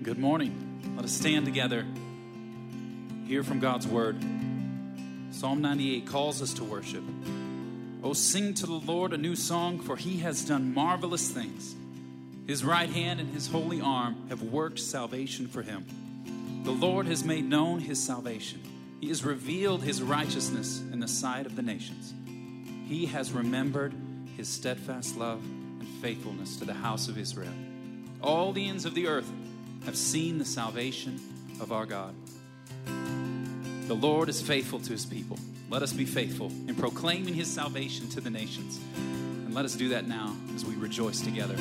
Good morning. Let us stand together, hear from God's word. Psalm 98 calls us to worship. Oh, sing to the Lord a new song, for he has done marvelous things. His right hand and his holy arm have worked salvation for him. The Lord has made known his salvation. He has revealed his righteousness in the sight of the nations. He has remembered his steadfast love and faithfulness to the house of Israel. All the ends of the earth have seen the salvation of our God. The Lord is faithful to his people. Let us be faithful in proclaiming his salvation to the nations. And let us do that now as we rejoice together.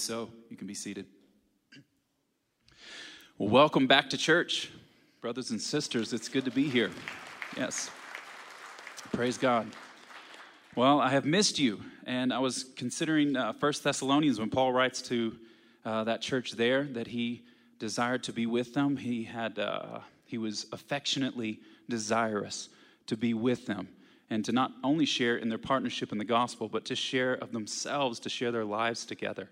So. You can be seated. Well, welcome back to church, brothers and sisters. It's good to be here. Yes. Praise God. Well, I have missed you, and I was considering uh, First Thessalonians when Paul writes to uh, that church there that he desired to be with them. He had uh, he was affectionately desirous to be with them and to not only share in their partnership in the gospel, but to share of themselves, to share their lives together.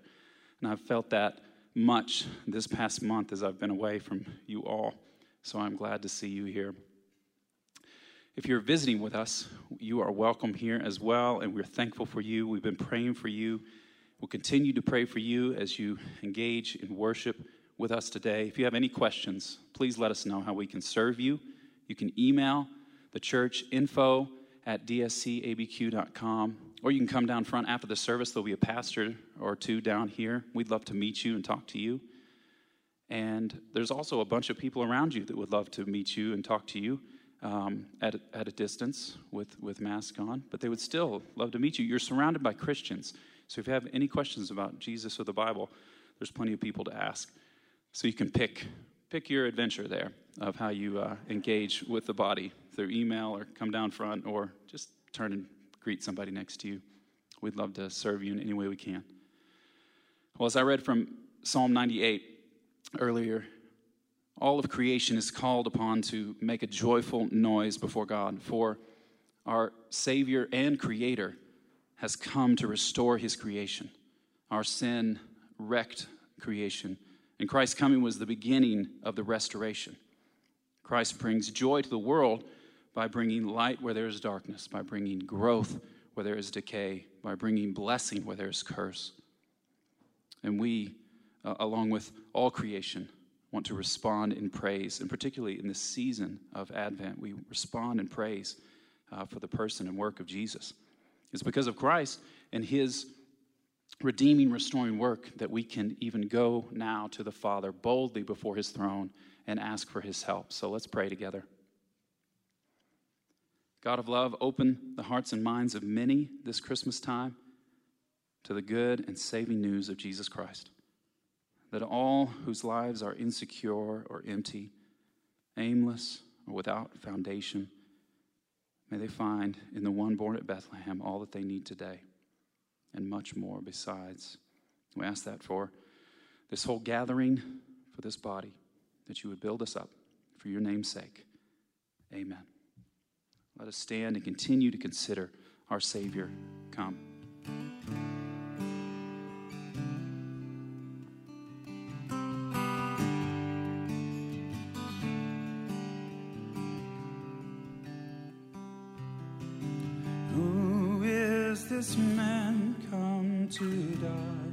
And I've felt that much this past month as I've been away from you all. So I'm glad to see you here. If you're visiting with us, you are welcome here as well, and we're thankful for you. We've been praying for you. We'll continue to pray for you as you engage in worship with us today. If you have any questions, please let us know how we can serve you. You can email the church info at dscabq.com, or you can come down front after the service. There'll be a pastor or two down here. We'd love to meet you and talk to you. And there's also a bunch of people around you that would love to meet you and talk to you um, at, at a distance with, with mask on, but they would still love to meet you. You're surrounded by Christians. So if you have any questions about Jesus or the Bible, there's plenty of people to ask. So you can pick, pick your adventure there of how you uh, engage with the body through email or come down front or just turn and greet somebody next to you. We'd love to serve you in any way we can. Well, as I read from Psalm 98 earlier, all of creation is called upon to make a joyful noise before God, for our Savior and Creator has come to restore His creation. Our sin wrecked creation, and Christ's coming was the beginning of the restoration. Christ brings joy to the world by bringing light where there is darkness, by bringing growth where there is decay, by bringing blessing where there is curse. And we, uh, along with all creation, want to respond in praise, and particularly in this season of Advent, we respond in praise uh, for the person and work of Jesus. It's because of Christ and his redeeming, restoring work that we can even go now to the Father boldly before his throne and ask for his help. So let's pray together. God of love, open the hearts and minds of many this Christmas time to the good and saving news of Jesus Christ. That all whose lives are insecure or empty, aimless, or without foundation, may they find in the one born at Bethlehem all that they need today and much more besides. We ask that for this whole gathering, for this body that you would build us up for your name's sake. Amen. Let us stand and continue to consider our Savior come. Who is this man come to die?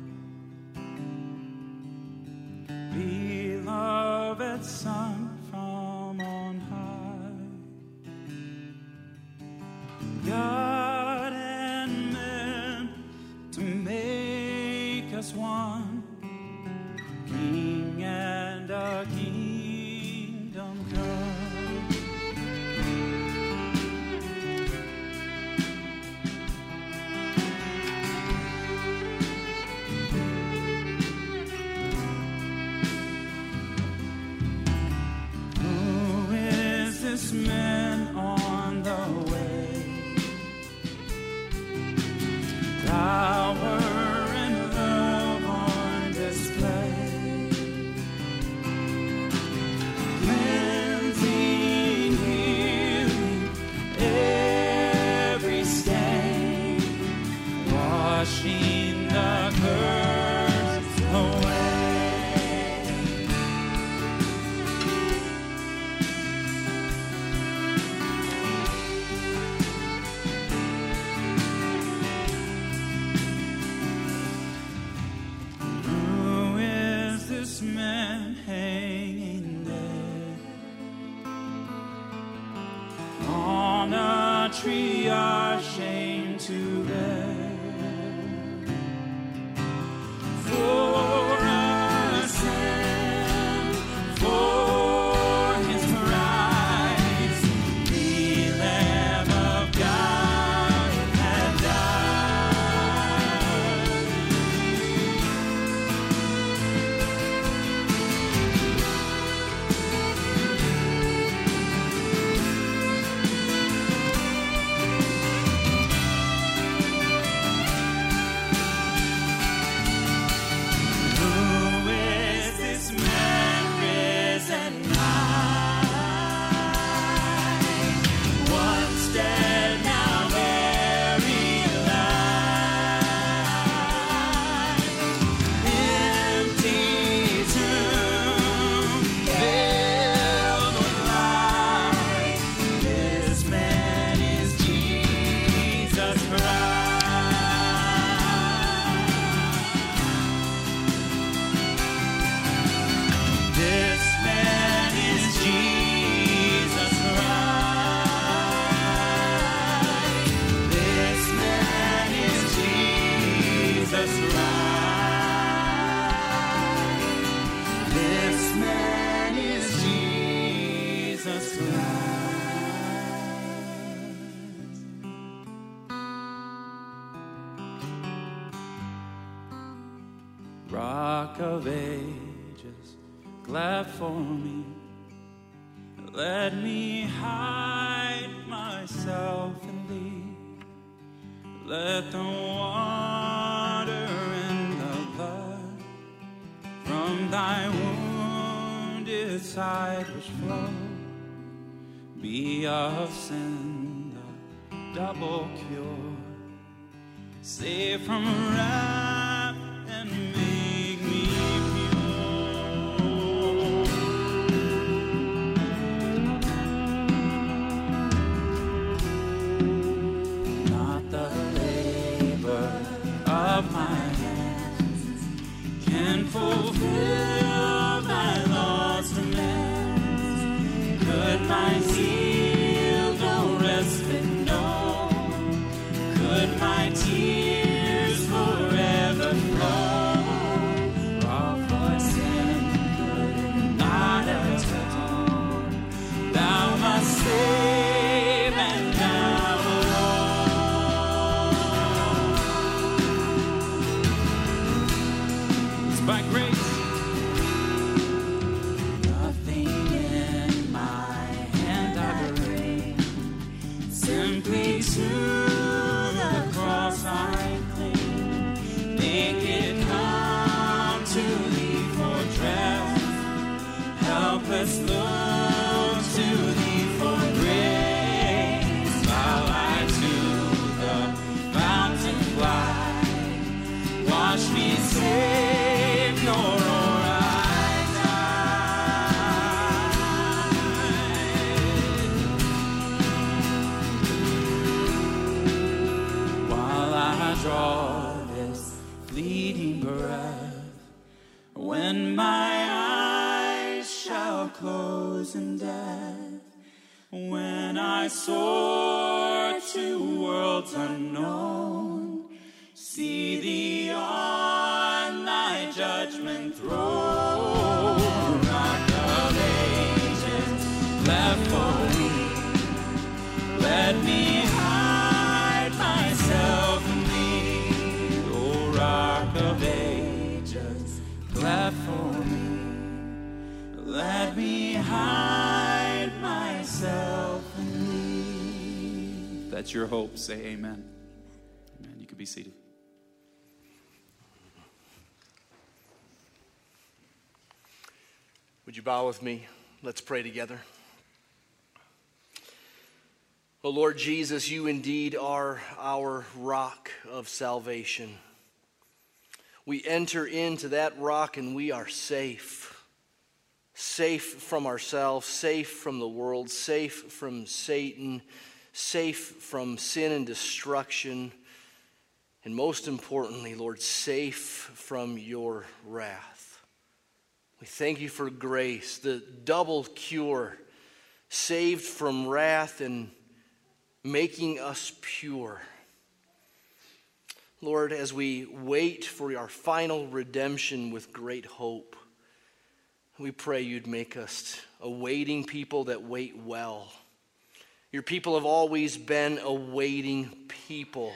rock of ages, glad for me. Let me hide myself in thee. Let the side which flow be of sin the double cure. Save from wrath and make fleeting breath, when my eyes shall close in death, when I soar to worlds unknown, see thee on thy judgment throne, Myself that's your hope, say amen. Amen. You can be seated. Would you bow with me? Let's pray together. O Lord Jesus, you indeed are our rock of salvation. We enter into that rock and we are safe. Safe from ourselves, safe from the world, safe from Satan, safe from sin and destruction, and most importantly, Lord, safe from your wrath. We thank you for grace, the double cure, saved from wrath and making us pure. Lord, as we wait for our final redemption with great hope, we pray you'd make us a waiting people that wait well. Your people have always been a waiting people.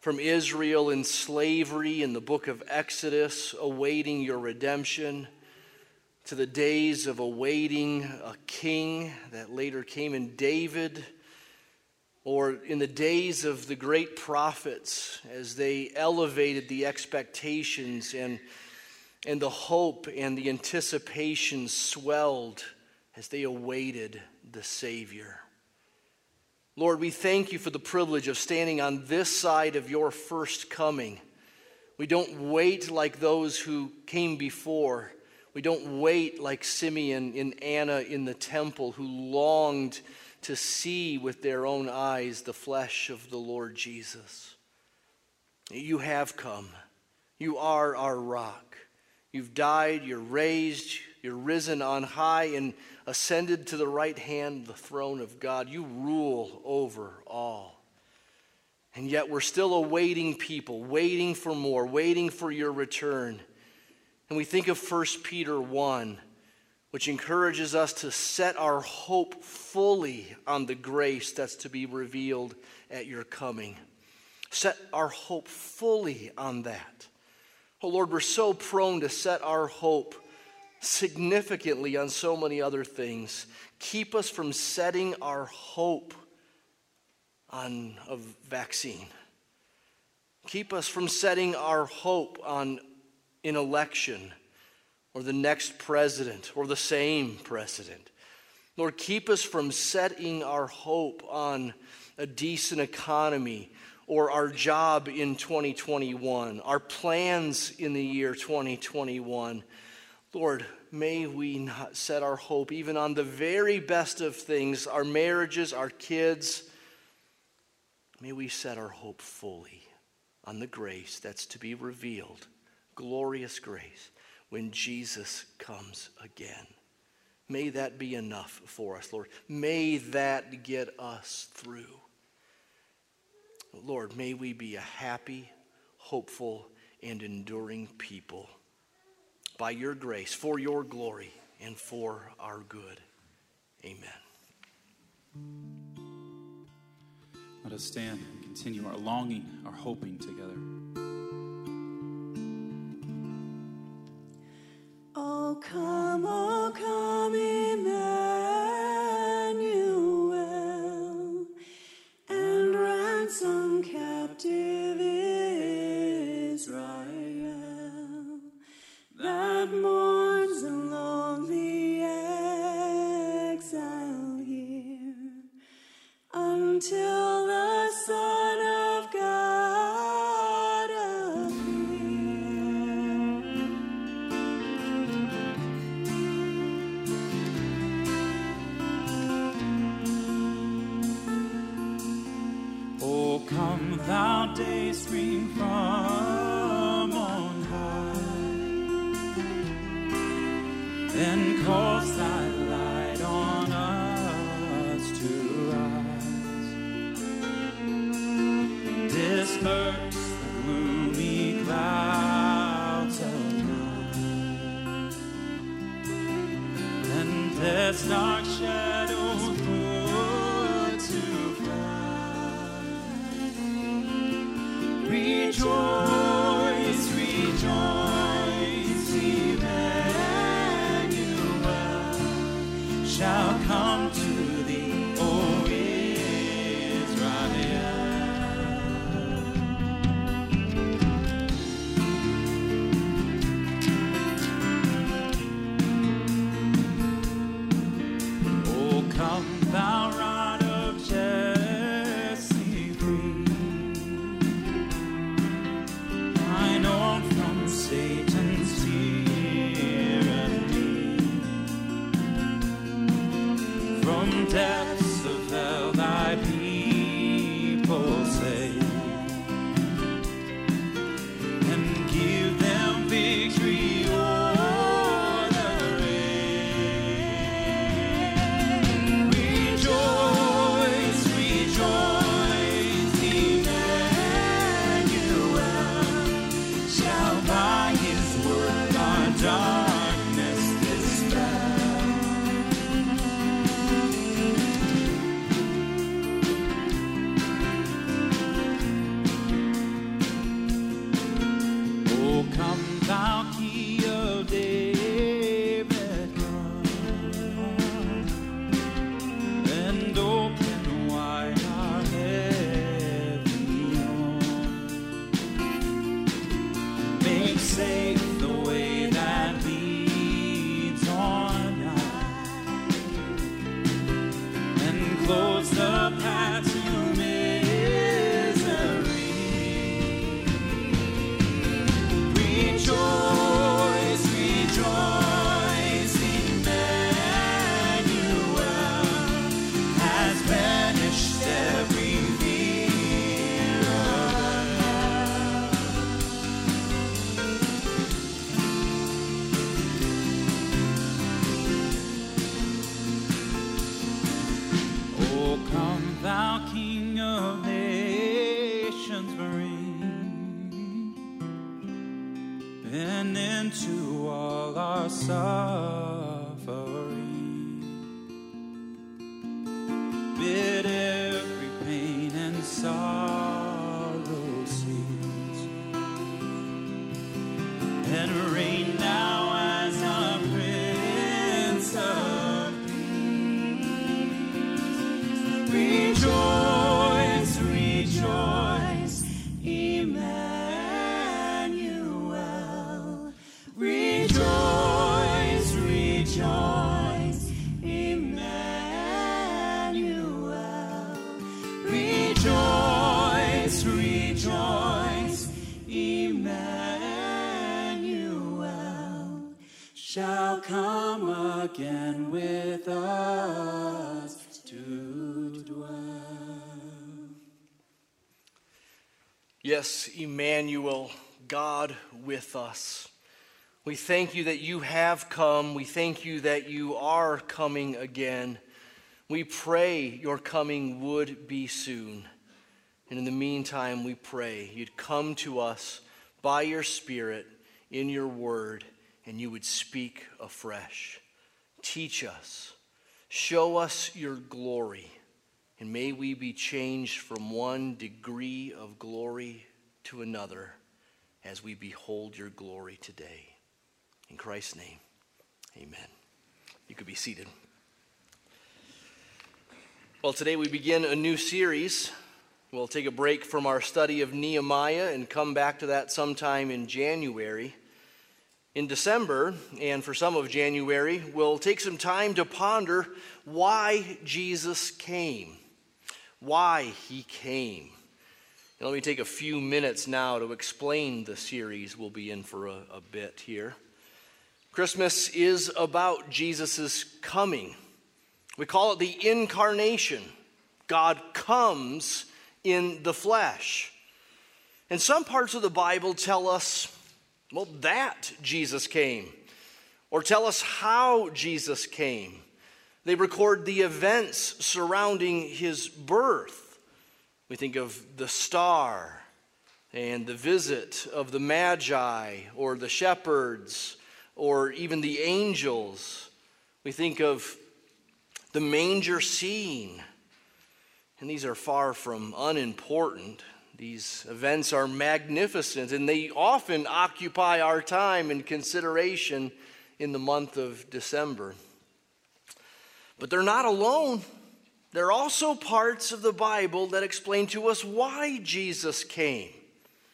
From Israel in slavery in the book of Exodus, awaiting your redemption, to the days of awaiting a king that later came in David or in the days of the great prophets as they elevated the expectations and, and the hope and the anticipation swelled as they awaited the Savior. Lord, we thank you for the privilege of standing on this side of your first coming. We don't wait like those who came before. We don't wait like Simeon and Anna in the temple who longed to see with their own eyes the flesh of the Lord Jesus. You have come. You are our rock. You've died, you're raised, you're risen on high and ascended to the right hand, the throne of God. You rule over all. And yet we're still awaiting people, waiting for more, waiting for your return. And we think of 1 Peter 1 which encourages us to set our hope fully on the grace that's to be revealed at your coming. Set our hope fully on that. Oh Lord, we're so prone to set our hope significantly on so many other things. Keep us from setting our hope on a vaccine. Keep us from setting our hope on an election or the next president or the same president. Lord, keep us from setting our hope on a decent economy or our job in 2021, our plans in the year 2021. Lord, may we not set our hope even on the very best of things, our marriages, our kids. May we set our hope fully on the grace that's to be revealed, glorious grace, when Jesus comes again. May that be enough for us, Lord. May that get us through. Lord, may we be a happy, hopeful, and enduring people by your grace, for your glory, and for our good. Amen. Let us stand and continue our longing, our hoping together. Oh, come, oh, come, Emmanuel, Yes, Emmanuel, God with us. We thank you that you have come. We thank you that you are coming again. We pray your coming would be soon. And in the meantime, we pray you'd come to us by your Spirit in your word and you would speak afresh. Teach us, show us your glory, and may we be changed from one degree of glory to another as we behold your glory today. In Christ's name, amen. You could be seated. Well, today we begin a new series. We'll take a break from our study of Nehemiah and come back to that sometime in January. In December, and for some of January, we'll take some time to ponder why Jesus came. Why he came. And let me take a few minutes now to explain the series we'll be in for a, a bit here. Christmas is about Jesus' coming. We call it the incarnation. God comes in the flesh. And some parts of the Bible tell us well, that Jesus came, or tell us how Jesus came. They record the events surrounding his birth. We think of the star and the visit of the Magi or the shepherds or even the angels. We think of the manger scene. And these are far from unimportant. These events are magnificent and they often occupy our time and consideration in the month of December. But they're not alone. There are also parts of the Bible that explain to us why Jesus came.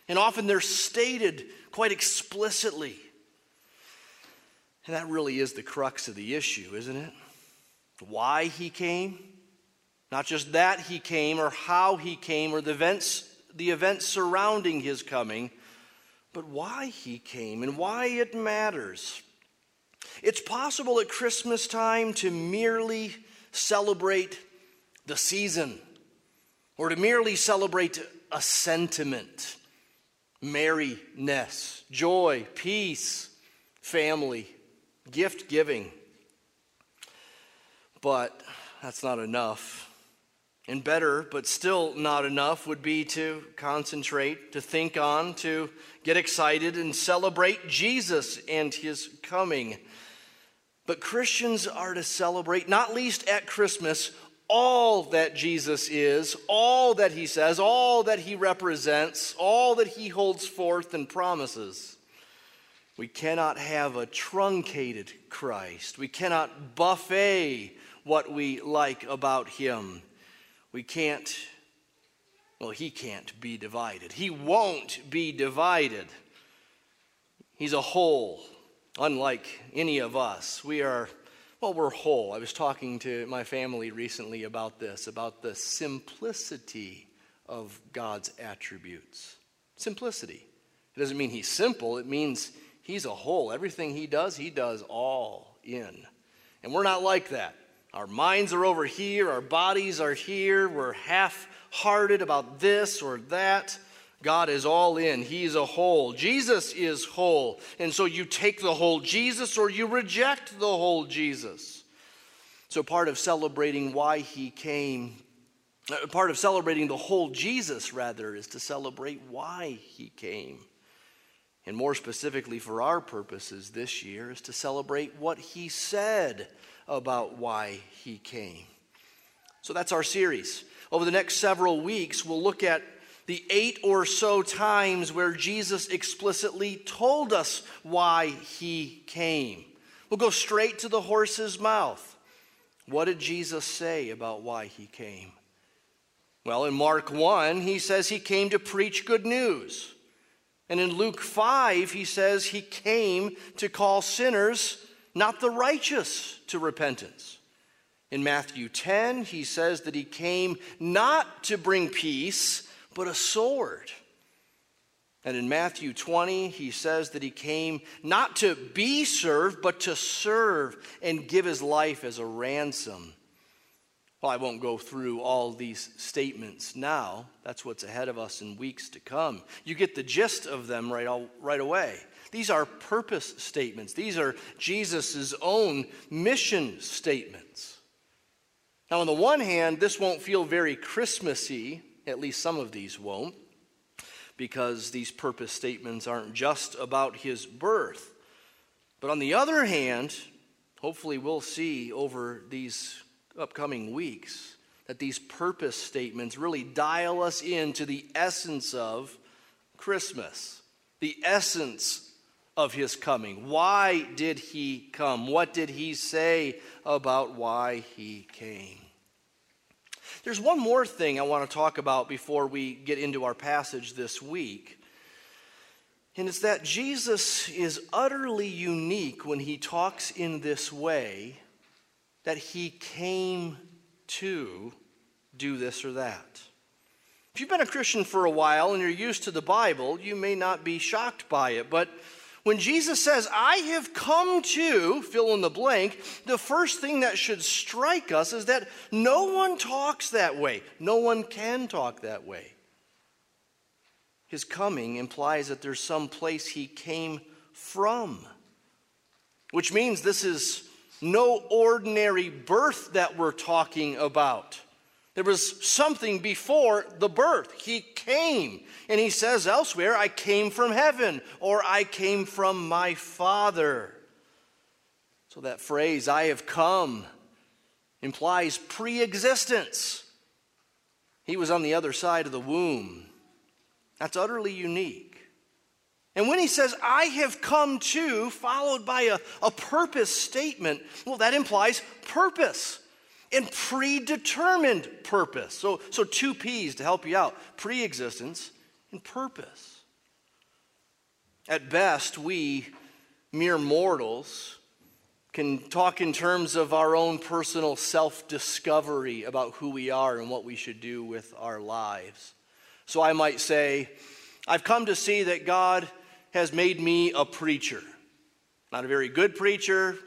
And often they're stated quite explicitly. And that really is the crux of the issue, isn't it? Why he came. Not just that he came or how he came or the events the events surrounding his coming, but why he came and why it matters. It's possible at Christmas time to merely celebrate the season or to merely celebrate a sentiment merriness, joy, peace, family, gift giving. But that's not enough. And better, but still not enough, would be to concentrate, to think on, to get excited and celebrate Jesus and his coming. But Christians are to celebrate, not least at Christmas, all that Jesus is, all that he says, all that he represents, all that he holds forth and promises. We cannot have a truncated Christ. We cannot buffet what we like about him. We can't, well, he can't be divided. He won't be divided. He's a whole, unlike any of us. We are, well, we're whole. I was talking to my family recently about this, about the simplicity of God's attributes. Simplicity. It doesn't mean he's simple, it means he's a whole. Everything he does, he does all in. And we're not like that. Our minds are over here, our bodies are here, we're half hearted about this or that. God is all in. He's a whole. Jesus is whole. And so you take the whole Jesus or you reject the whole Jesus. So part of celebrating why he came, uh, part of celebrating the whole Jesus, rather, is to celebrate why he came. And more specifically for our purposes this year, is to celebrate what he said about why he came. So that's our series. Over the next several weeks, we'll look at the eight or so times where Jesus explicitly told us why he came. We'll go straight to the horse's mouth. What did Jesus say about why he came? Well, in Mark 1, he says he came to preach good news. And in Luke 5, he says he came to call sinners not the righteous to repentance. In Matthew 10, he says that he came not to bring peace, but a sword. And in Matthew 20, he says that he came not to be served, but to serve and give his life as a ransom. Well, I won't go through all these statements now. That's what's ahead of us in weeks to come. You get the gist of them right, all, right away. These are purpose statements, these are Jesus' own mission statements. Now, on the one hand, this won't feel very Christmassy, at least some of these won't because these purpose statements aren't just about his birth. But on the other hand, hopefully we'll see over these upcoming weeks that these purpose statements really dial us into the essence of Christmas, the essence of his coming. Why did he come? What did he say about why he came? There's one more thing I want to talk about before we get into our passage this week. And it's that Jesus is utterly unique when he talks in this way that he came to do this or that. If you've been a Christian for a while and you're used to the Bible, you may not be shocked by it, but when Jesus says, I have come to fill in the blank, the first thing that should strike us is that no one talks that way. No one can talk that way. His coming implies that there's some place he came from, which means this is no ordinary birth that we're talking about. There was something before the birth. He came. And he says elsewhere, I came from heaven, or I came from my Father. So that phrase, I have come, implies pre existence. He was on the other side of the womb. That's utterly unique. And when he says, I have come to, followed by a, a purpose statement, well, that implies purpose and predetermined purpose. So, so two P's to help you out pre existence and purpose. At best, we mere mortals can talk in terms of our own personal self discovery about who we are and what we should do with our lives. So I might say, I've come to see that God has made me a preacher. Not a very good preacher,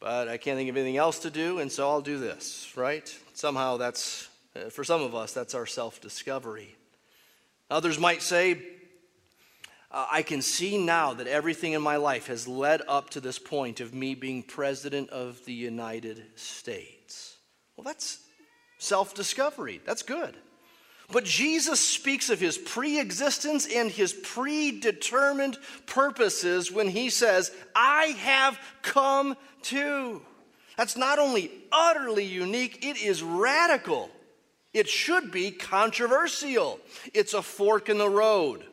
but I can't think of anything else to do, and so I'll do this, right? Somehow that's, uh, for some of us, that's our self discovery. Others might say, uh, I can see now that everything in my life has led up to this point of me being president of the United States. Well, that's self discovery. That's good. But Jesus speaks of his pre existence and his predetermined purposes when he says, I have come to. That's not only utterly unique, it is radical. It should be controversial. It's a fork in the road.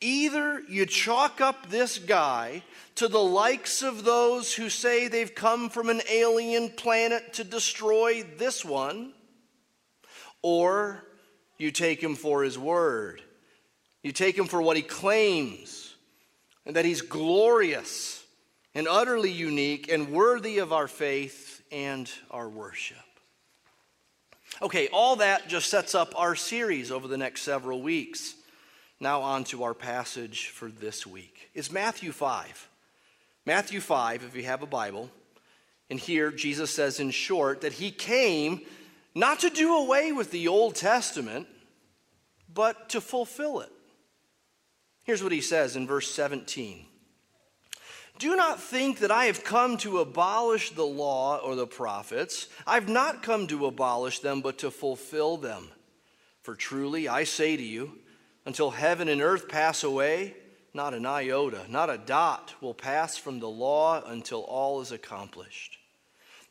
Either you chalk up this guy to the likes of those who say they've come from an alien planet to destroy this one, or you take him for his word. You take him for what he claims, and that he's glorious and utterly unique and worthy of our faith and our worship. Okay, all that just sets up our series over the next several weeks. Now, on to our passage for this week. It's Matthew 5. Matthew 5, if you have a Bible. And here, Jesus says in short that he came not to do away with the Old Testament, but to fulfill it. Here's what he says in verse 17 Do not think that I have come to abolish the law or the prophets. I've not come to abolish them, but to fulfill them. For truly, I say to you, until heaven and earth pass away, not an iota, not a dot will pass from the law until all is accomplished.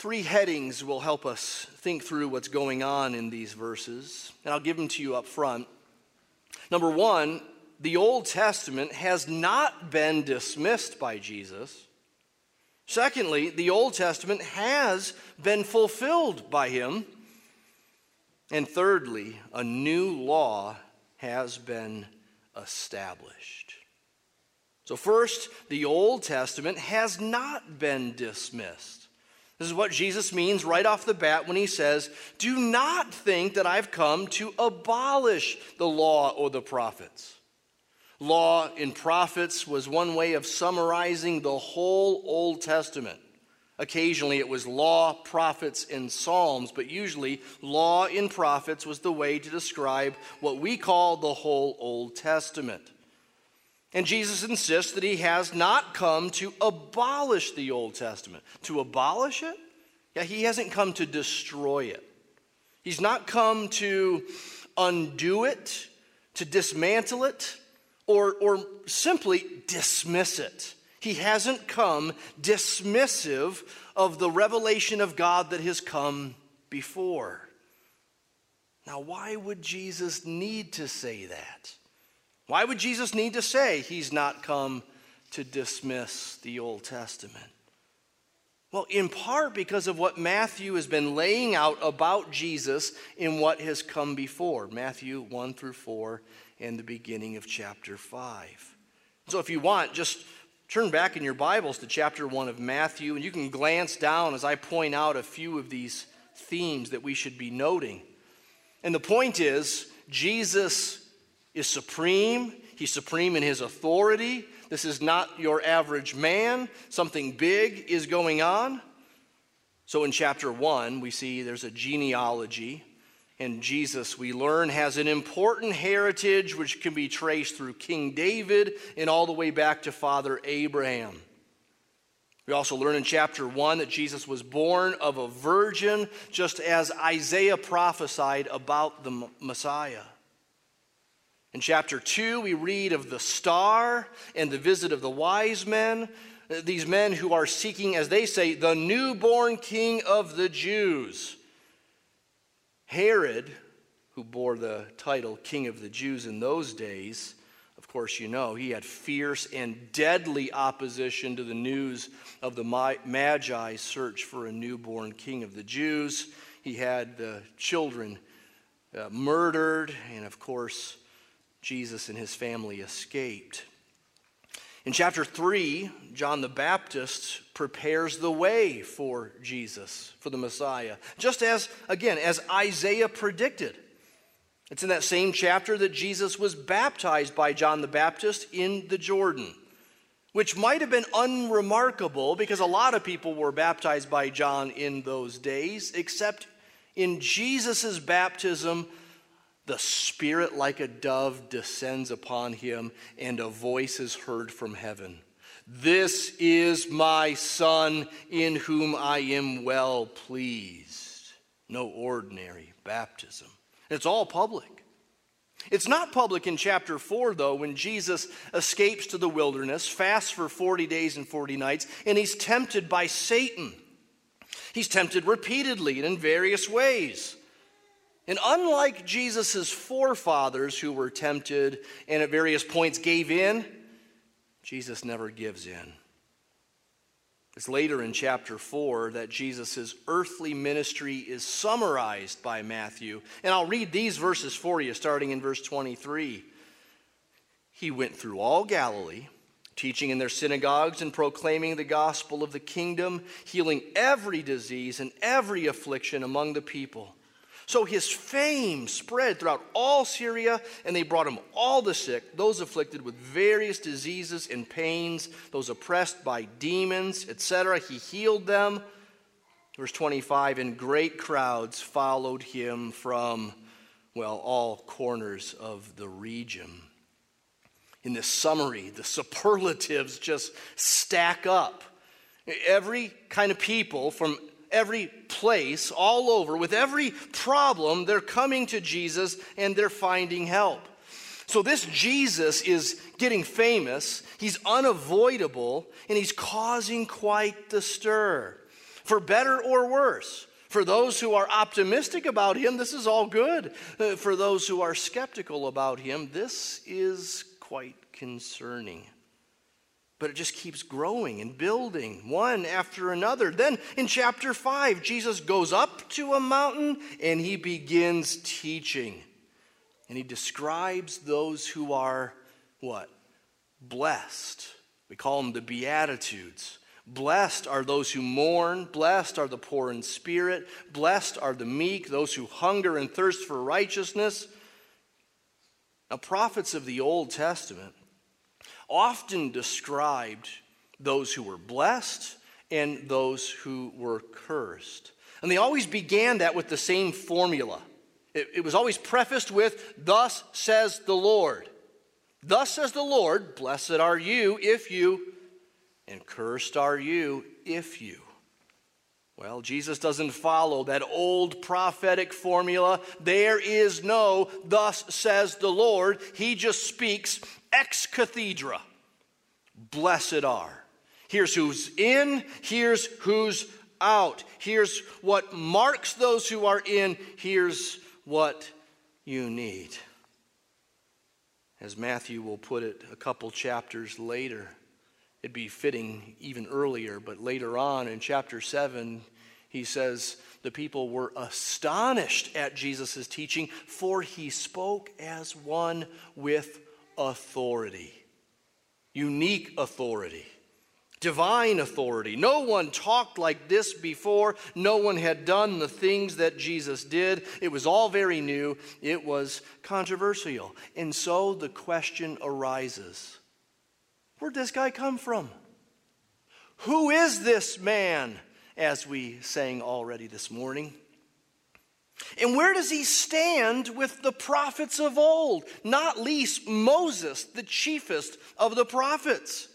Three headings will help us think through what's going on in these verses, and I'll give them to you up front. Number one, the Old Testament has not been dismissed by Jesus. Secondly, the Old Testament has been fulfilled by him. And thirdly, a new law has been established. So, first, the Old Testament has not been dismissed. This is what Jesus means right off the bat when he says, Do not think that I've come to abolish the law or the prophets. Law and prophets was one way of summarizing the whole Old Testament. Occasionally it was law, prophets, and psalms, but usually law and prophets was the way to describe what we call the whole Old Testament. And Jesus insists that he has not come to abolish the Old Testament. To abolish it? Yeah, he hasn't come to destroy it. He's not come to undo it, to dismantle it, or, or simply dismiss it. He hasn't come dismissive of the revelation of God that has come before. Now, why would Jesus need to say that? Why would Jesus need to say he's not come to dismiss the Old Testament? Well, in part because of what Matthew has been laying out about Jesus in what has come before Matthew 1 through 4 and the beginning of chapter 5. So, if you want, just turn back in your Bibles to chapter 1 of Matthew, and you can glance down as I point out a few of these themes that we should be noting. And the point is, Jesus is supreme, he's supreme in his authority. This is not your average man, something big is going on. So, in chapter 1, we see there's a genealogy and Jesus, we learn, has an important heritage which can be traced through King David and all the way back to Father Abraham. We also learn in chapter 1 that Jesus was born of a virgin, just as Isaiah prophesied about the Messiah. In chapter 2, we read of the star and the visit of the wise men, these men who are seeking, as they say, the newborn king of the Jews. Herod, who bore the title King of the Jews in those days, of course, you know, he had fierce and deadly opposition to the news of the Magi search for a newborn king of the Jews. He had the children uh, murdered, and of course, Jesus and his family escaped. In chapter 3, John the Baptist prepares the way for Jesus, for the Messiah, just as, again, as Isaiah predicted. It's in that same chapter that Jesus was baptized by John the Baptist in the Jordan, which might have been unremarkable because a lot of people were baptized by John in those days, except in Jesus' baptism, the Spirit, like a dove, descends upon him, and a voice is heard from heaven This is my Son, in whom I am well pleased. No ordinary baptism. It's all public. It's not public in chapter 4, though, when Jesus escapes to the wilderness, fasts for 40 days and 40 nights, and he's tempted by Satan. He's tempted repeatedly and in various ways. And unlike Jesus' forefathers who were tempted and at various points gave in, Jesus never gives in. It's later in chapter 4 that Jesus' earthly ministry is summarized by Matthew. And I'll read these verses for you, starting in verse 23. He went through all Galilee, teaching in their synagogues and proclaiming the gospel of the kingdom, healing every disease and every affliction among the people. So his fame spread throughout all Syria, and they brought him all the sick, those afflicted with various diseases and pains, those oppressed by demons, etc. He healed them. Verse 25, and great crowds followed him from, well, all corners of the region. In this summary, the superlatives just stack up. Every kind of people from every place, all over, with every problem, they're coming to Jesus and they're finding help. So, this Jesus is getting famous, he's unavoidable, and he's causing quite the stir, for better or worse. For those who are optimistic about him, this is all good. Uh, for those who are skeptical about him, this is quite concerning. But it just keeps growing and building, one after another. Then in chapter 5, Jesus goes up to a mountain and he begins teaching. And he describes those who are what? Blessed. We call them the Beatitudes. Blessed are those who mourn. Blessed are the poor in spirit. Blessed are the meek, those who hunger and thirst for righteousness. Now, prophets of the Old Testament often described those who were blessed and those who were cursed. And they always began that with the same formula. It, it, was always prefaced with, Thus says the Lord. Thus says the Lord, Blessed are you if you, and cursed are you if you. Well, Jesus doesn't follow that old prophetic formula. There is no, thus says the Lord. He just speaks ex cathedra. Blessed are. Here's who's in, here's who's out. Here's what marks those who are in, here's what you need. As Matthew will put it a couple chapters later, it'd be fitting even earlier, but later on in chapter 7, he says, The people were astonished at Jesus' teaching, for he spoke as one with authority, unique authority. Divine authority. No one talked like this before. No one had done the things that Jesus did. It was all very new. It was controversial. And so the question arises Where'd this guy come from? Who is this man, as we sang already this morning? And where does he stand with the prophets of old? Not least Moses, the chiefest of the prophets.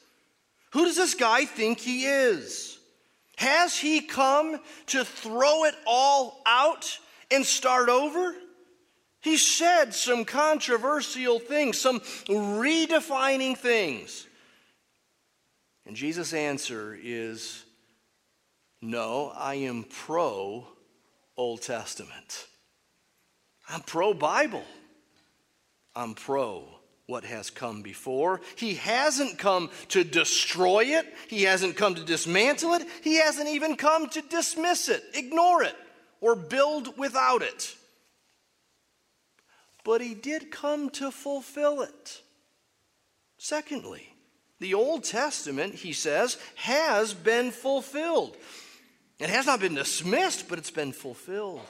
Who does this guy think he is? Has he come to throw it all out and start over? He said some controversial things, some redefining things. And Jesus' answer is no, I am pro Old Testament. I'm pro Bible. I'm pro what has come before. He hasn't come to destroy it, He hasn't come to dismantle it, He hasn't even come to dismiss it, ignore it, or build without it. But He did come to fulfill it. Secondly, the Old Testament, he says, has been fulfilled. It has not been dismissed, but it's been fulfilled.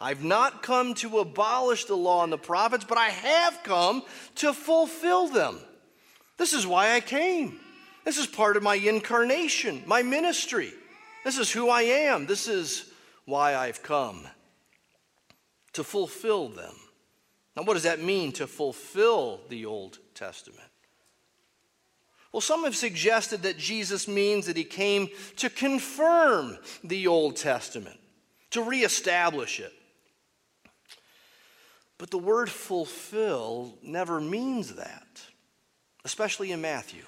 I've not come to abolish the law and the prophets, but I have come to fulfill them. This is why I came. This is part of my incarnation, my ministry. This is who I am. This is why I've come to fulfill them. Now, what does that mean to fulfill the Old Testament? Well, some have suggested that Jesus means that he came to confirm the Old Testament, to reestablish it. But the word fulfill never means that, especially in Matthew.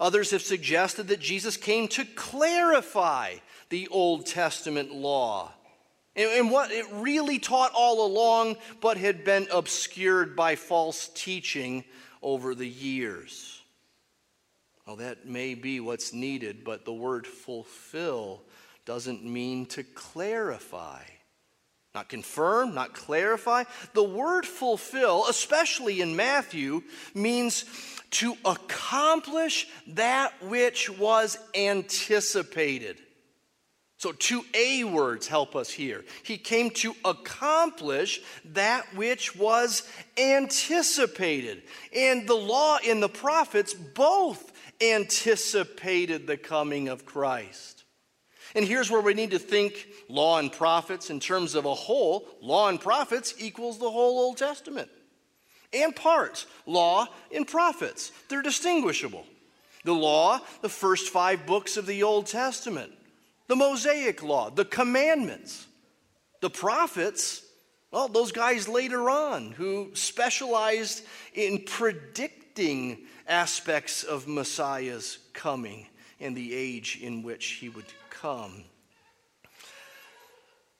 Others have suggested that Jesus came to clarify the Old Testament law and, what it really taught all along, but had been obscured by false teaching over the years. Well, that may be what's needed, but the word fulfill doesn't mean to clarify. Not confirm, not clarify. The word fulfill, especially in Matthew, means to accomplish that which was anticipated. So, two A words help us here. He came to accomplish that which was anticipated. And the law and the prophets both anticipated the coming of Christ. And here's where we need to think law and prophets in terms of a whole. Law and prophets equals the whole Old Testament. And parts, law and prophets. They're distinguishable. The law, the first five books of the Old Testament the Mosaic Law, the commandments. The prophets, well, those guys later on who specialized in predicting aspects of Messiah's coming and the age in which he would come.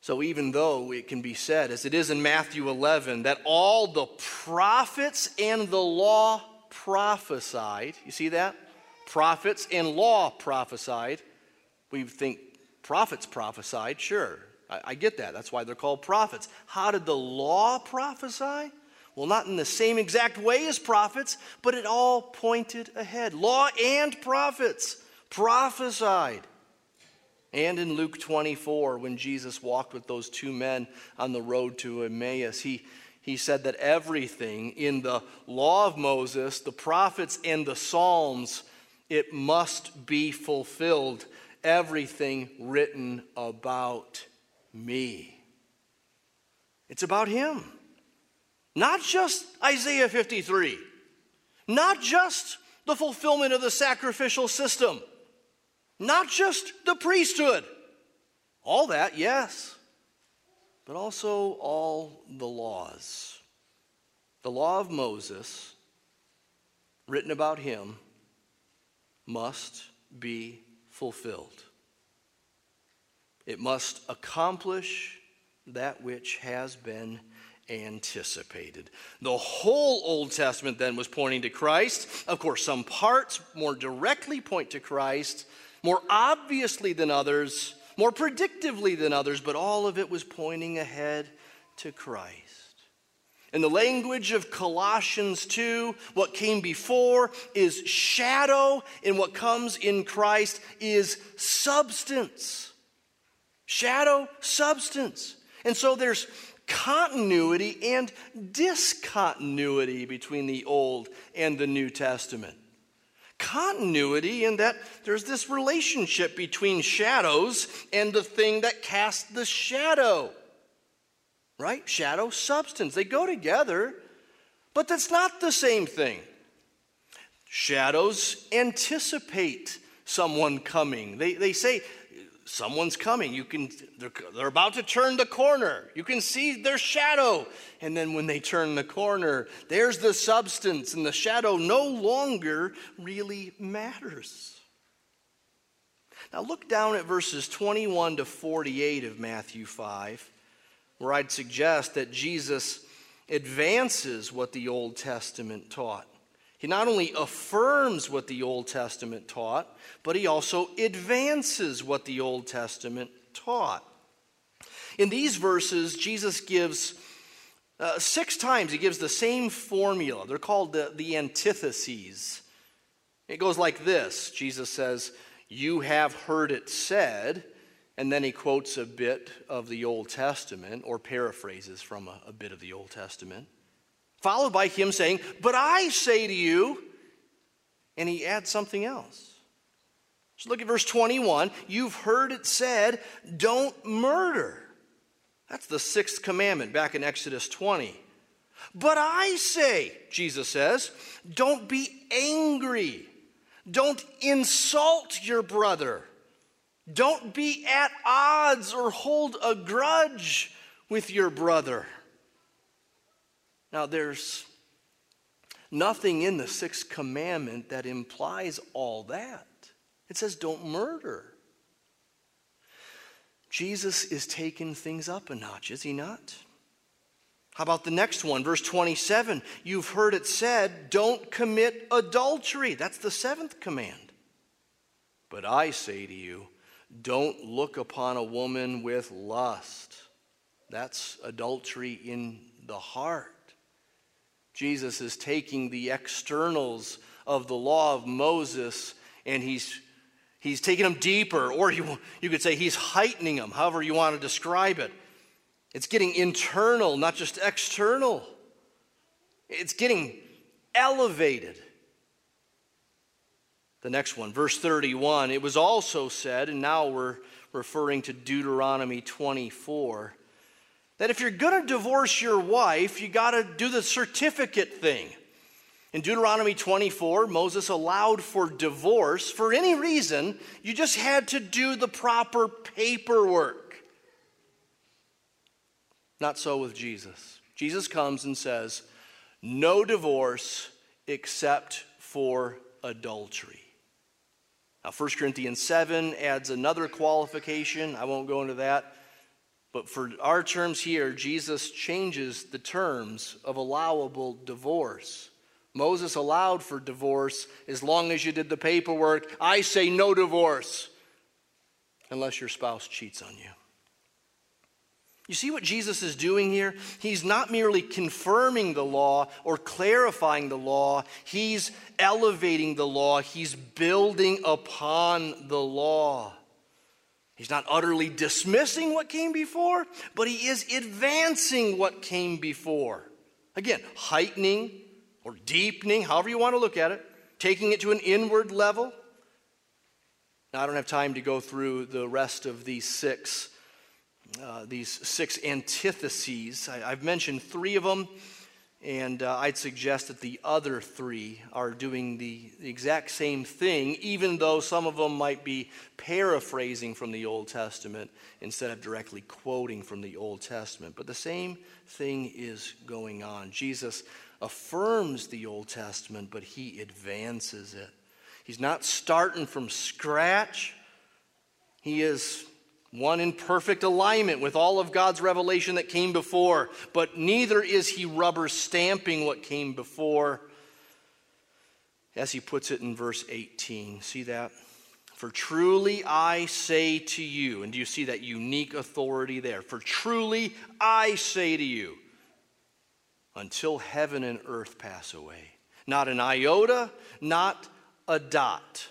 So, even though it can be said, as it is in Matthew 11, that all the prophets and the law prophesied, you see that? Prophets and law prophesied. We think prophets prophesied, sure. I, I, get that. That's why they're called prophets. How did the law prophesy? Well, not in the same exact way as prophets, but it all pointed ahead. Law and prophets prophesied. And in Luke 24, when Jesus walked with those two men on the road to Emmaus, he, he said that everything in the law of Moses, the prophets, and the Psalms, it must be fulfilled. Everything written about me. It's about him. Not just Isaiah 53, not just the fulfillment of the sacrificial system not just the priesthood. All that, yes, but also all the laws. The law of Moses, written about him, must be fulfilled. It must accomplish that which has been anticipated. The whole Old Testament then was pointing to Christ. Of course, some parts more directly point to Christ, more obviously than others, more predictively than others, but all of it was pointing ahead to Christ. In the language of Colossians 2, what came before is shadow, and what comes in Christ is substance. Shadow, substance. And so there's continuity and discontinuity between the Old and the New Testament continuity in that there's this relationship between shadows and the thing that casts the shadow. Right? Shadow, substance. They go together, but that's not the same thing. Shadows anticipate someone coming. They, they say, someone's coming. You can, they're, they're about to turn the corner. You can see their shadow. And then when they turn the corner, there's the substance, and the shadow no longer really matters. Now look down at verses 21 to 48 of Matthew 5, where I'd suggest that Jesus advances what the Old Testament taught. He not only affirms what the Old Testament taught, but he also advances what the Old Testament taught. In these verses, Jesus gives uh, six times, he gives the same formula. They're called the, the antitheses. It goes like this Jesus says, You have heard it said, and then he quotes a bit of the Old Testament or paraphrases from a, a bit of the Old Testament followed by him saying, But I say to you, and he adds something else. So look at verse 21. You've heard it said, Don't murder. That's the sixth commandment back in Exodus 20. But I say, Jesus says, don't be angry. Don't insult your brother. Don't be at odds or hold a grudge with your brother. Now, there's nothing in the sixth commandment that implies all that. It says, don't murder. Jesus is taking things up a notch, is he not? How about the next one, verse 27? You've heard it said, don't commit adultery. That's the seventh command. But I say to you, don't look upon a woman with lust. That's adultery in the heart. Jesus is taking the externals of the law of Moses and he's, he's taking them deeper, or you, you could say he's heightening them, however you want to describe it. It's getting internal, not just external. It's getting elevated. The next one, verse 31, it was also said, and now we're referring to Deuteronomy 24 that if you're going to divorce your wife, you got to do the certificate thing. In Deuteronomy 24, Moses allowed for divorce for any reason, you just had to do the proper paperwork. Not so with Jesus. Jesus comes and says, No divorce except for adultery. Now, 1 Corinthians 7 adds another qualification. I won't go into that. But for our terms here, Jesus changes the terms of allowable divorce. Moses allowed for divorce as long as you did the paperwork. I say no divorce unless your spouse cheats on you. You see what Jesus is doing here? He's not merely confirming the law or clarifying the law, he's elevating the law, he's building upon the law. He's not utterly dismissing what came before, but he is advancing what came before. Again, heightening or deepening, however you want to look at it, taking it to an inward level. Now, I don't have time to go through the rest of these six, uh, these six antitheses. I, have mentioned three of them, and uh, I'd suggest that the other three are doing the, the exact same thing, even though some of them might be paraphrasing from the Old Testament instead of directly quoting from the Old Testament. But the same thing is going on. Jesus affirms the Old Testament, but he advances it. He's not starting from scratch. He is one in perfect alignment with all of God's revelation that came before, but neither is he rubber stamping what came before. As he puts it in verse 18. See that? For truly I say to you, and do you see that unique authority there? For truly I say to you, until heaven and earth pass away. Not an iota, not a dot.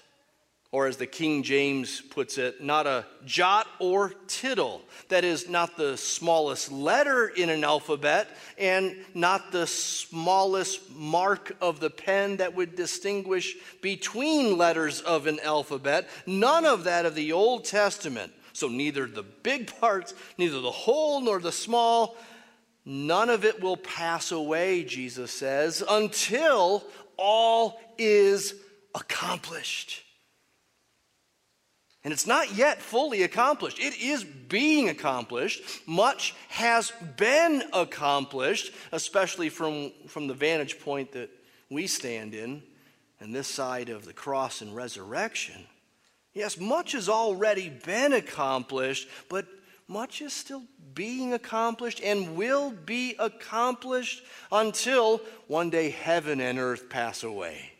Or as the King James puts it, not a jot or tittle. That is, not the smallest letter in an alphabet and not the smallest mark of the pen that would distinguish between letters of an alphabet. None of that of the Old Testament. So, neither the big parts, neither the whole nor the small, None of it will pass away, Jesus says, until all is accomplished. And it's not yet fully accomplished. It is being accomplished. Much has been accomplished, especially from, from the vantage point that we stand in, and this side of the cross and resurrection. Yes, much has already been accomplished, but much is still being accomplished and will be accomplished until one day heaven and earth pass away,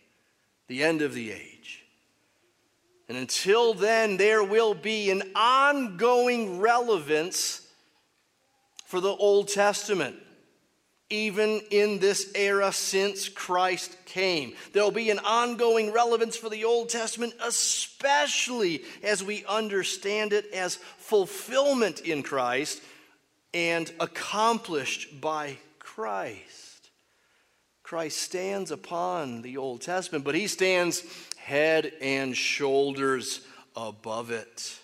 the end of the age. And until then, there will be an ongoing relevance for the Old Testament even in this era since Christ came. There'll be an ongoing relevance for the Old Testament, especially as we understand it as fulfillment in Christ and accomplished by Christ. Christ stands upon the Old Testament, but he stands head and shoulders above it.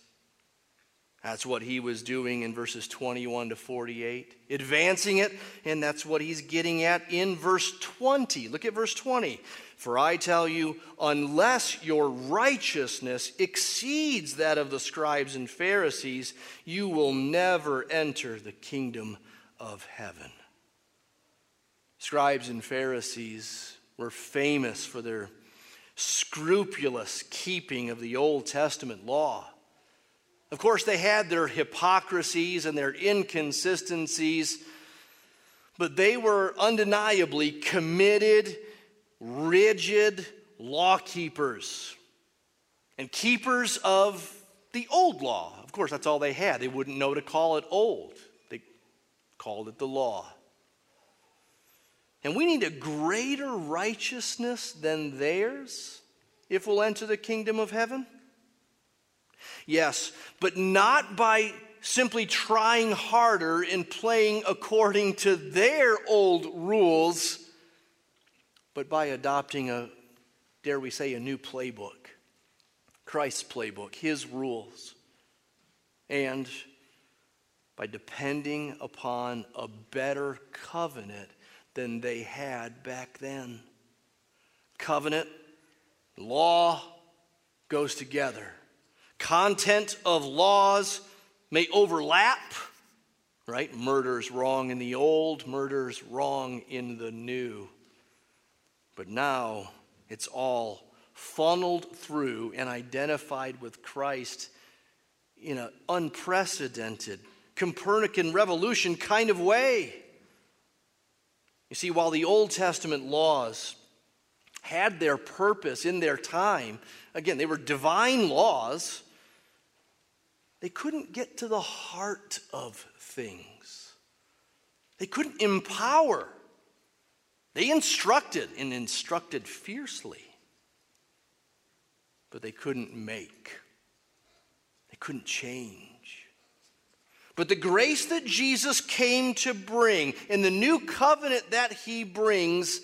That's what he was doing in verses 21 to 48, advancing it, and that's what he's getting at in verse 20. Look at verse 20. For I tell you, unless your righteousness exceeds that of the scribes and Pharisees, you will never enter the kingdom of heaven. Scribes and Pharisees were famous for their scrupulous keeping of the Old Testament law. Of course, they had their hypocrisies and their inconsistencies, but they were undeniably committed, rigid law keepers and keepers of the old law. Of course, that's all they had. They wouldn't know to call it old, they called it the law. And we need a greater righteousness than theirs if we'll enter the kingdom of heaven. Yes, but not by simply trying harder and playing according to their old rules, but by adopting a, dare we say, a new playbook Christ's playbook, his rules, and by depending upon a better covenant than they had back then. Covenant, law goes together. Content of laws may overlap, right? Murder's wrong in the old, murder's wrong in the new. But now it's all funneled through and identified with Christ in an unprecedented Copernican revolution kind of way. You see, while the Old Testament laws had their purpose in their time, again, they were divine laws, they couldn't get to the heart of things. They couldn't empower. They instructed and instructed fiercely, but they couldn't make. They couldn't change. But the grace that Jesus came to bring and the new covenant that he brings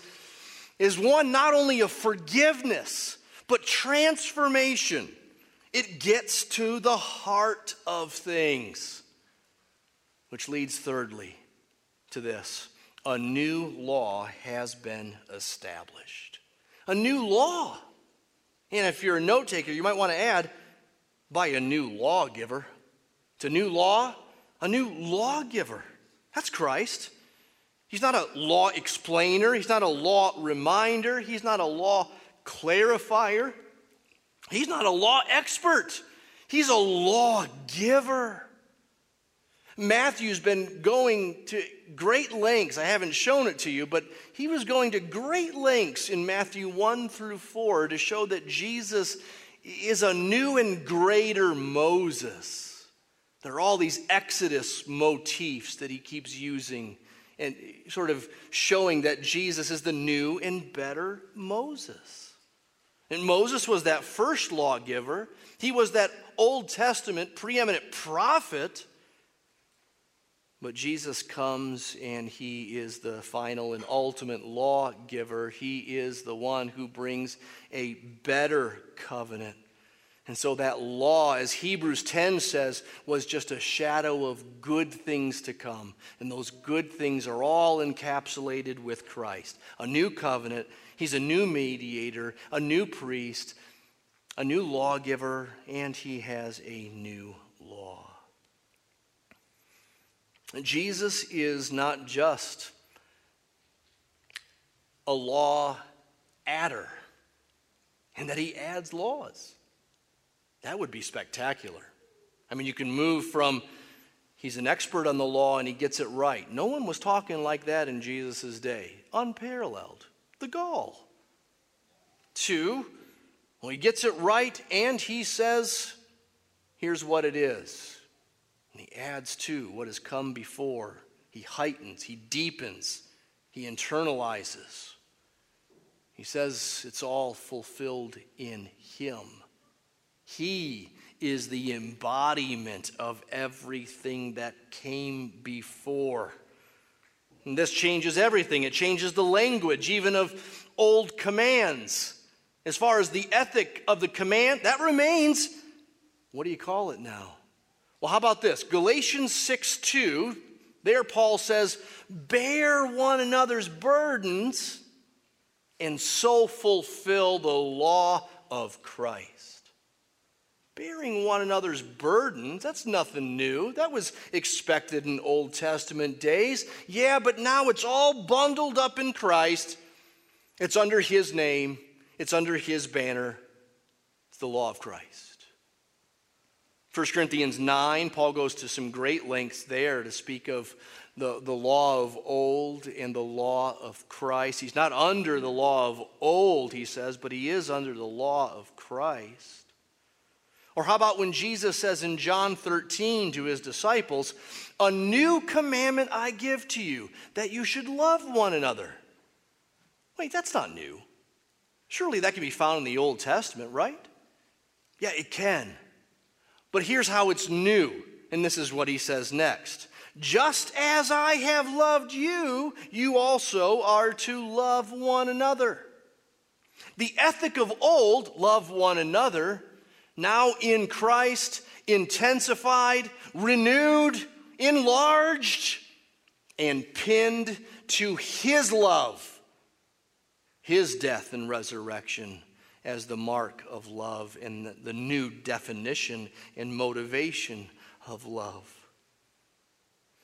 is one not only of forgiveness, but transformation. It gets to the heart of things. Which leads, thirdly, to this a new law has been established. A new law. And if you're a note taker, you might want to add by a new lawgiver. It's a new law, a new lawgiver. That's Christ. He's not a law explainer, he's not a law reminder, he's not a law clarifier, he's not a law expert, he's a law giver. Matthew's been going to great lengths. I haven't shown it to you, but he was going to great lengths in Matthew 1 through 4 to show that Jesus is a new and greater Moses. There are all these Exodus motifs that he keeps using and sort of showing that Jesus is the new and better Moses. And Moses was that first lawgiver, he was that Old Testament preeminent prophet but Jesus comes and he is the final and ultimate lawgiver. He is the one who brings a better covenant. And so that law, as Hebrews 10 says, was just a shadow of good things to come. And those good things are all encapsulated with Christ. A new covenant, he's a new mediator, a new priest, a new lawgiver, and he has a new law. Jesus is not just a law adder and that he adds laws. That would be spectacular. I mean, you can move from he's an expert on the law and he gets it right. No one was talking like that in Jesus' day. Unparalleled. The gall. Two, well, he gets it right and he says, here's what it is. And he adds to what has come before. He heightens, he deepens, he internalizes. He says it's all fulfilled in him. He is the embodiment of everything that came before. And this changes everything. It changes the language, even of old commands. As far as the ethic of the command, that remains. What do you call it now? Well, how about this? Galatians 6 2, there Paul says, Bear one another's burdens and so fulfill the law of Christ. Bearing one another's burdens, that's nothing new. That was expected in Old Testament days. Yeah, but now it's all bundled up in Christ. It's under His name, it's under His banner. It's the law of Christ. 1 Corinthians 9, Paul goes to some great lengths there to speak of the, the law of old and the law of Christ. He's not under the law of old, he says, but he is under the law of Christ. Or how about when Jesus says in John 13 to his disciples, A new commandment I give to you, that you should love one another. Wait, that's not new. Surely that can be found in the Old Testament, right? Yeah, it can. But here's how it's new. And this is what he says next. Just as I have loved you, you also are to love one another. The ethic of old, love one another, now in Christ, intensified, renewed, enlarged, and pinned to his love, his death and resurrection as the mark of love and the, new definition and motivation of love.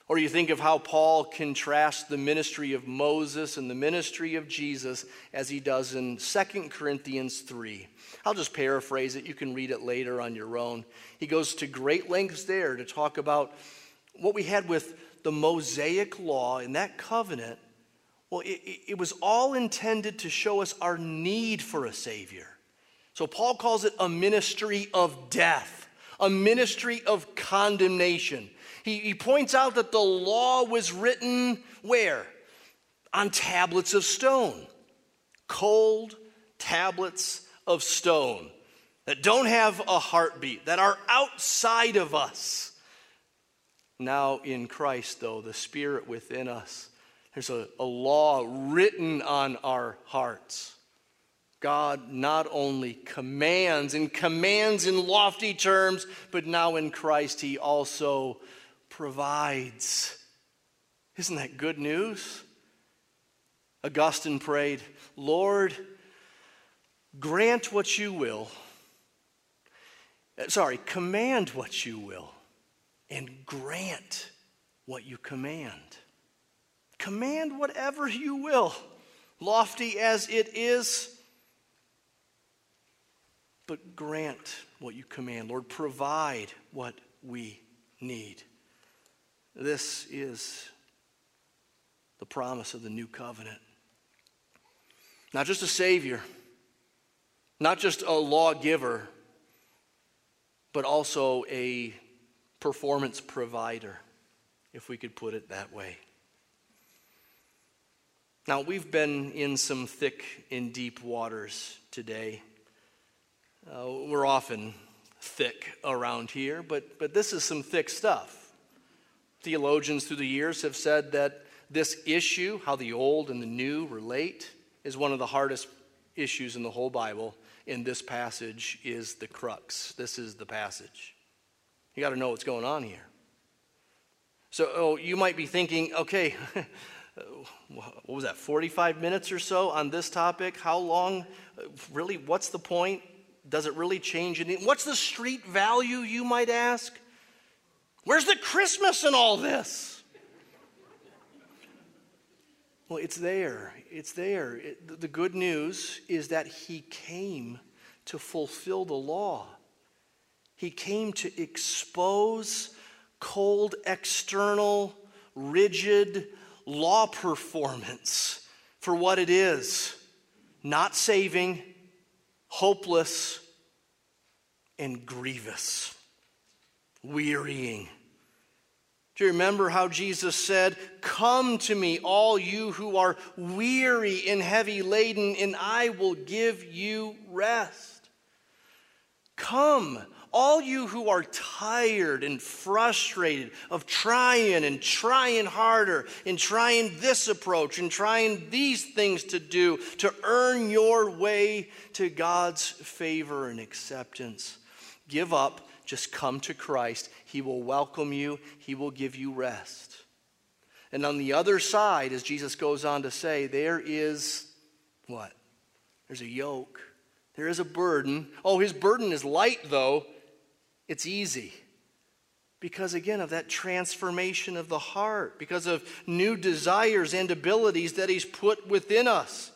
Or you think of how Paul contrasts the ministry of Moses and the ministry of Jesus as he does in 2 Corinthians 3. I'll just paraphrase it. You can read it later on your own. He goes to great lengths there to talk about what we had with the Mosaic law and that covenant, well, it, it was all intended to show us our need for a Savior. So Paul calls it a ministry of death, a ministry of condemnation. He, he points out that the law was written where? On tablets of stone, cold tablets of stone that don't have a heartbeat, that are outside of us. Now, in Christ, though, the Spirit within us, there's a, a law written on our hearts. God not only commands and commands in lofty terms, but now in Christ, He also provides. Isn't that good news? Augustine prayed, Lord, grant what you will. Uh, sorry, command what you will and grant what you command. Command whatever you will, lofty as it is, but grant what you command. Lord, provide what we need. This is the promise of the new covenant. Not just a Savior, not just a lawgiver, but also a performance provider, if we could put it that way. Now, we've been in some thick and deep waters today. Uh, we're often thick around here, but, but this is some thick stuff. Theologians through the years have said that this issue, how the old and the new relate, is one of the hardest issues in the whole Bible. In this passage is the crux. This is the passage. You got to know what's going on here. So oh, you might be thinking, okay, what was that, 45 minutes or so on this topic? How long? Really, what's the point? Does it really change anything? What's the street value, you might ask? Where's the Christmas in all this? Well, it's there. It's there. It, the good news is that he came to fulfill the law. He came to expose cold, external, rigid law performance for what it is not saving, hopeless, and grievous, wearying. Do you remember how Jesus said, Come to me, all you who are weary and heavy laden, and I will give you rest? Come, all you who are tired and frustrated of trying and trying harder and trying this approach and trying these things to do to earn your way to God's favor and acceptance. Give up, just come to Christ. He will welcome you, He will give you rest. And on the other side, as Jesus goes on to say, there is what? There's a yoke. There is a burden. Oh, his burden is light, though. It's easy. Because again, of that transformation of the heart, because of new desires and abilities that He's put within us.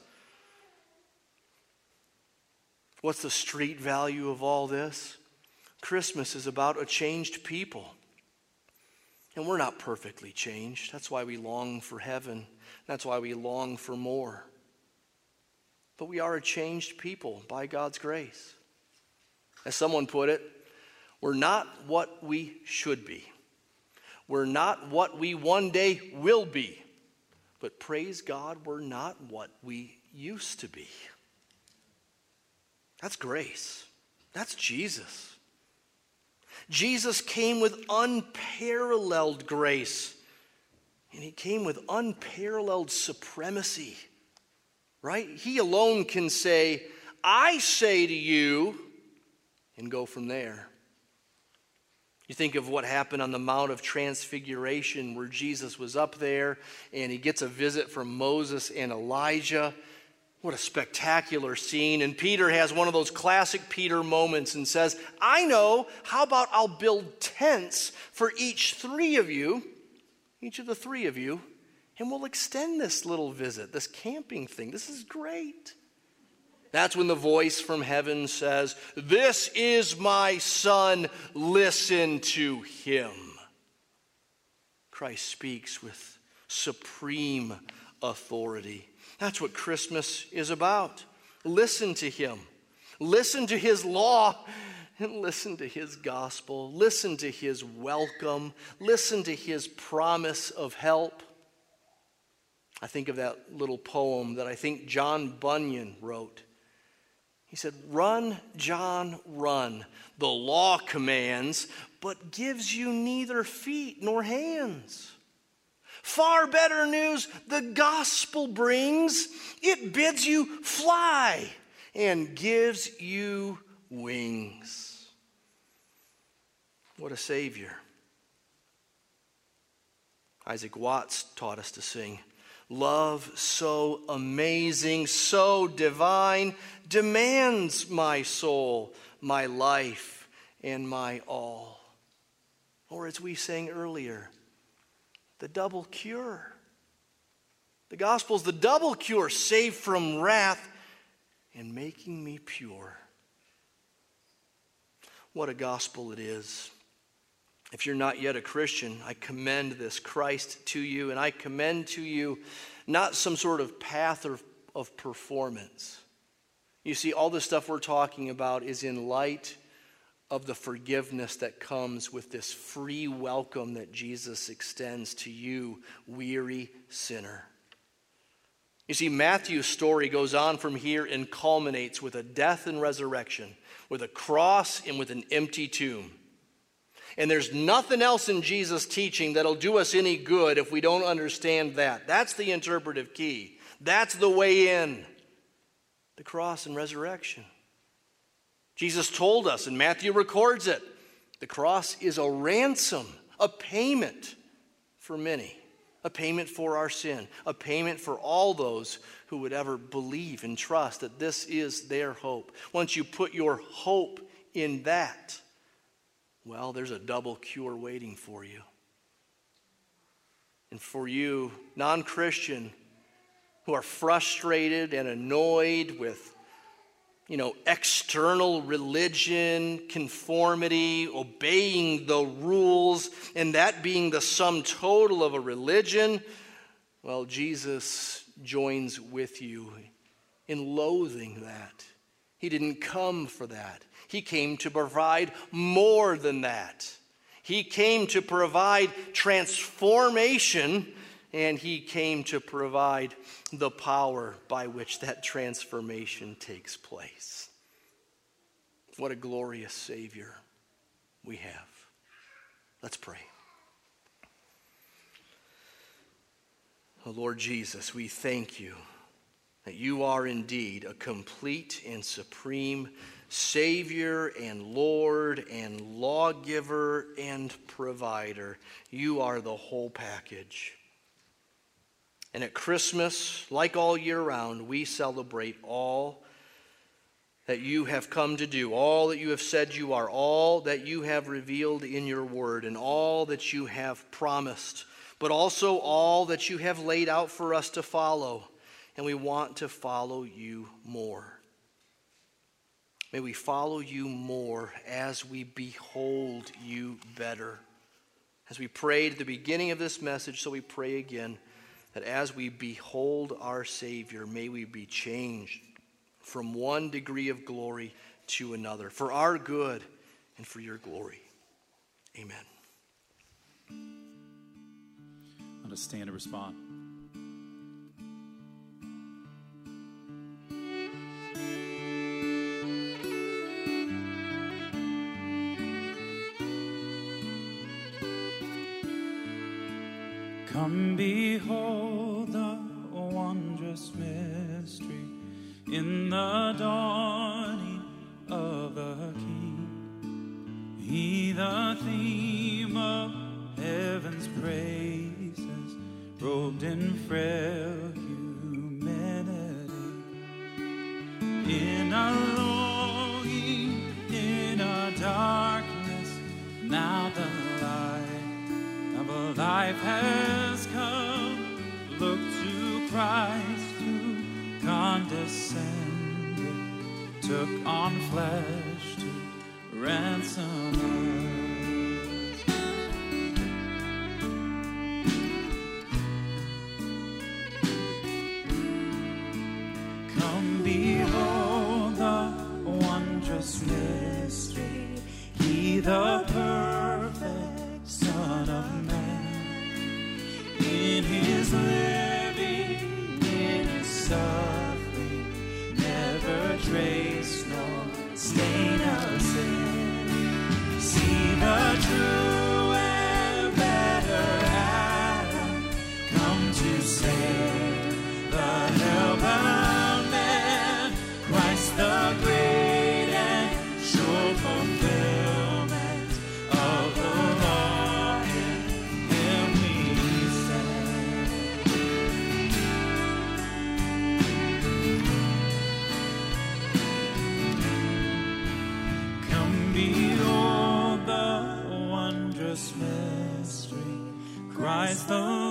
What's the street value of all this? Christmas is about a changed people. And we're not perfectly changed. That's why we long for heaven. That's why we long for more. But we are a changed people by God's grace. As someone put it, we're not what we should be. We're not what we one day will be. But praise God, we're not what we used to be. That's grace. That's Jesus. Jesus came with unparalleled grace, and he came with unparalleled supremacy, right? He alone can say, I say to you, and go from there. You think of what happened on the Mount of Transfiguration where Jesus was up there and he gets a visit from Moses and Elijah. What a spectacular scene. And Peter has one of those classic Peter moments and says, I know, how about I'll build tents for each three of you, each of the three of you, and we'll extend this little visit, this camping thing. This is great. That's when the voice from heaven says, This is my son, listen to him. Christ speaks with supreme authority. That's what Christmas is about. Listen to him. Listen to his law and listen to his gospel. Listen to his welcome. Listen to his promise of help. I think of that little poem that I think John Bunyan wrote. He said, Run, John, run. The law commands, but gives you neither feet nor hands. Far better news the gospel brings. It bids you fly and gives you wings. What a Savior. Isaac Watts taught us to sing. Love so amazing, so divine, demands my soul, my life, and my all. Or as we sang earlier, the double cure. The gospel is the double cure, saved from wrath and making me pure. What a gospel it is. If you're not yet a Christian, I commend this Christ to you, and I commend to you not some sort of path of, of performance. You see, all the stuff we're talking about is in light of the forgiveness that comes with this free welcome that Jesus extends to you, weary sinner. You see, Matthew's story goes on from here and culminates with a death and resurrection, with a cross and with an empty tomb. And there's nothing else in Jesus' teaching that'll do us any good if we don't understand that. That's the interpretive key. That's the way in the cross and resurrection. Jesus told us, and Matthew records it the cross is a ransom, a payment for many a payment for our sin, a payment for all those who would ever believe and trust that this is their hope. Once you put your hope in that, well, there's a double cure waiting for you. And for you, non Christian, who are frustrated and annoyed with you know, external religion, conformity, obeying the rules, and that being the sum total of a religion, well, Jesus joins with you in loathing that. He didn't come for that. He came to provide more than that. He came to provide transformation and he came to provide the power by which that transformation takes place. What a glorious Savior we have. Let's pray. Oh, Lord Jesus, we thank you that you are indeed a complete and supreme Savior and Lord and lawgiver and provider. You are the whole package. And at Christmas, like all year round, we celebrate all that you have come to do, all that you have said you are, all that you have revealed in your word, and all that you have promised, but also all that you have laid out for us to follow. And we want to follow you more. May we follow you more as we behold you better. As we prayed at the beginning of this message, so we pray again that as we behold our Savior, may we be changed from one degree of glory to another for our good and for your glory. Amen. Let us stand and respond. Come behold the wondrous mystery in the dawning of a king. He the theme of heaven's praises, robed in frail humanity. In a longing, in a darkness, now the light of life has took on flesh to ransom Oh.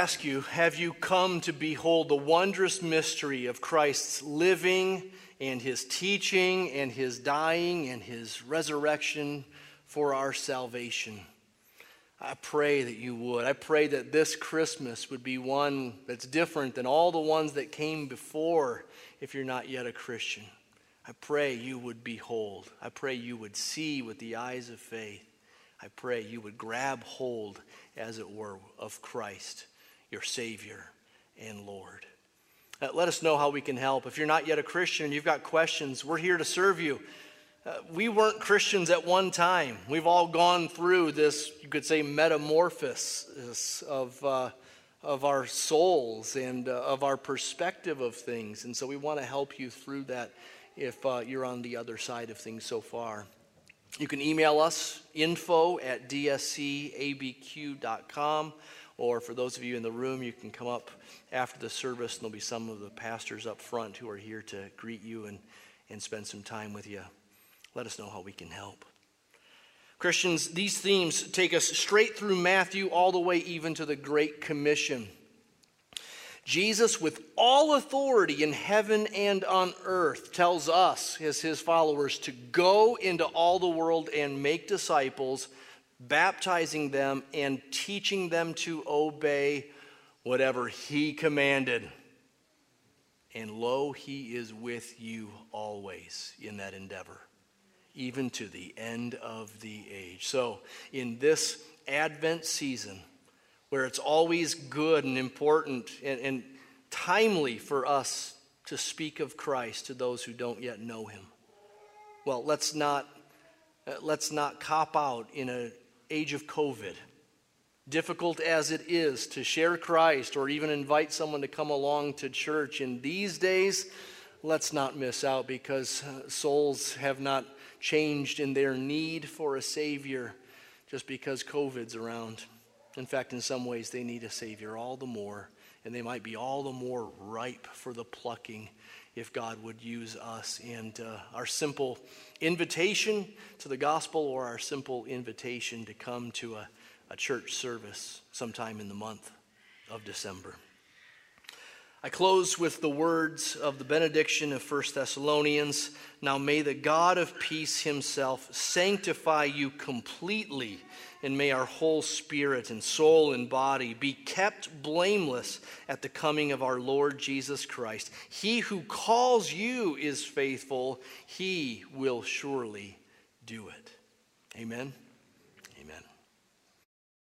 Ask you have you come to behold the wondrous mystery of Christ's living and his teaching and his dying and his resurrection for our salvation? I pray that you would. I pray that this Christmas would be one that's different than all the ones that came before if you're not yet a Christian. I pray you would behold. I pray you would see with the eyes of faith. I pray you would grab hold, as it were, of Christ your Savior and Lord. Uh, let us know how we can help. If you're not yet a Christian and you've got questions, we're here to serve you. Uh, we weren't Christians at one time. We've all gone through this, you could say, metamorphosis of, uh, of our souls and uh, of our perspective of things. And so we want to help you through that if uh, you're on the other side of things so far. You can email us info at dscabq.com. Or for those of you in the room, you can come up after the service, and there'll be some of the pastors up front who are here to greet you and, and spend some time with you. Let us know how we can help. Christians, these themes take us straight through Matthew all the way even to the Great Commission. Jesus, with all authority in heaven and on earth, tells us, as his followers, to go into all the world and make disciples baptizing them and teaching them to obey whatever he commanded. And lo, he is with you always in that endeavor, even to the end of the age. So, in this Advent season, where it's always good and important and, and timely for us to speak of Christ to those who don't yet know him, well, let's not, uh, let's not cop out in a age of COVID, difficult as it is to share Christ or even invite someone to come along to church in these days, let's not miss out because uh, souls have not changed in their need for a Savior just because COVID's around. In fact, in some ways, they need a Savior all the more, and they might be all the more ripe for the plucking if God would use us. And uh, our simple invitation to the gospel or our simple invitation to come to a, a church service sometime in the month of December. I close with the words of the benediction of 1 Thessalonians. Now may the God of peace himself sanctify you completely, and may our whole spirit and soul and body be kept blameless at the coming of our Lord Jesus Christ. He who calls you is faithful, he will surely do it. Amen.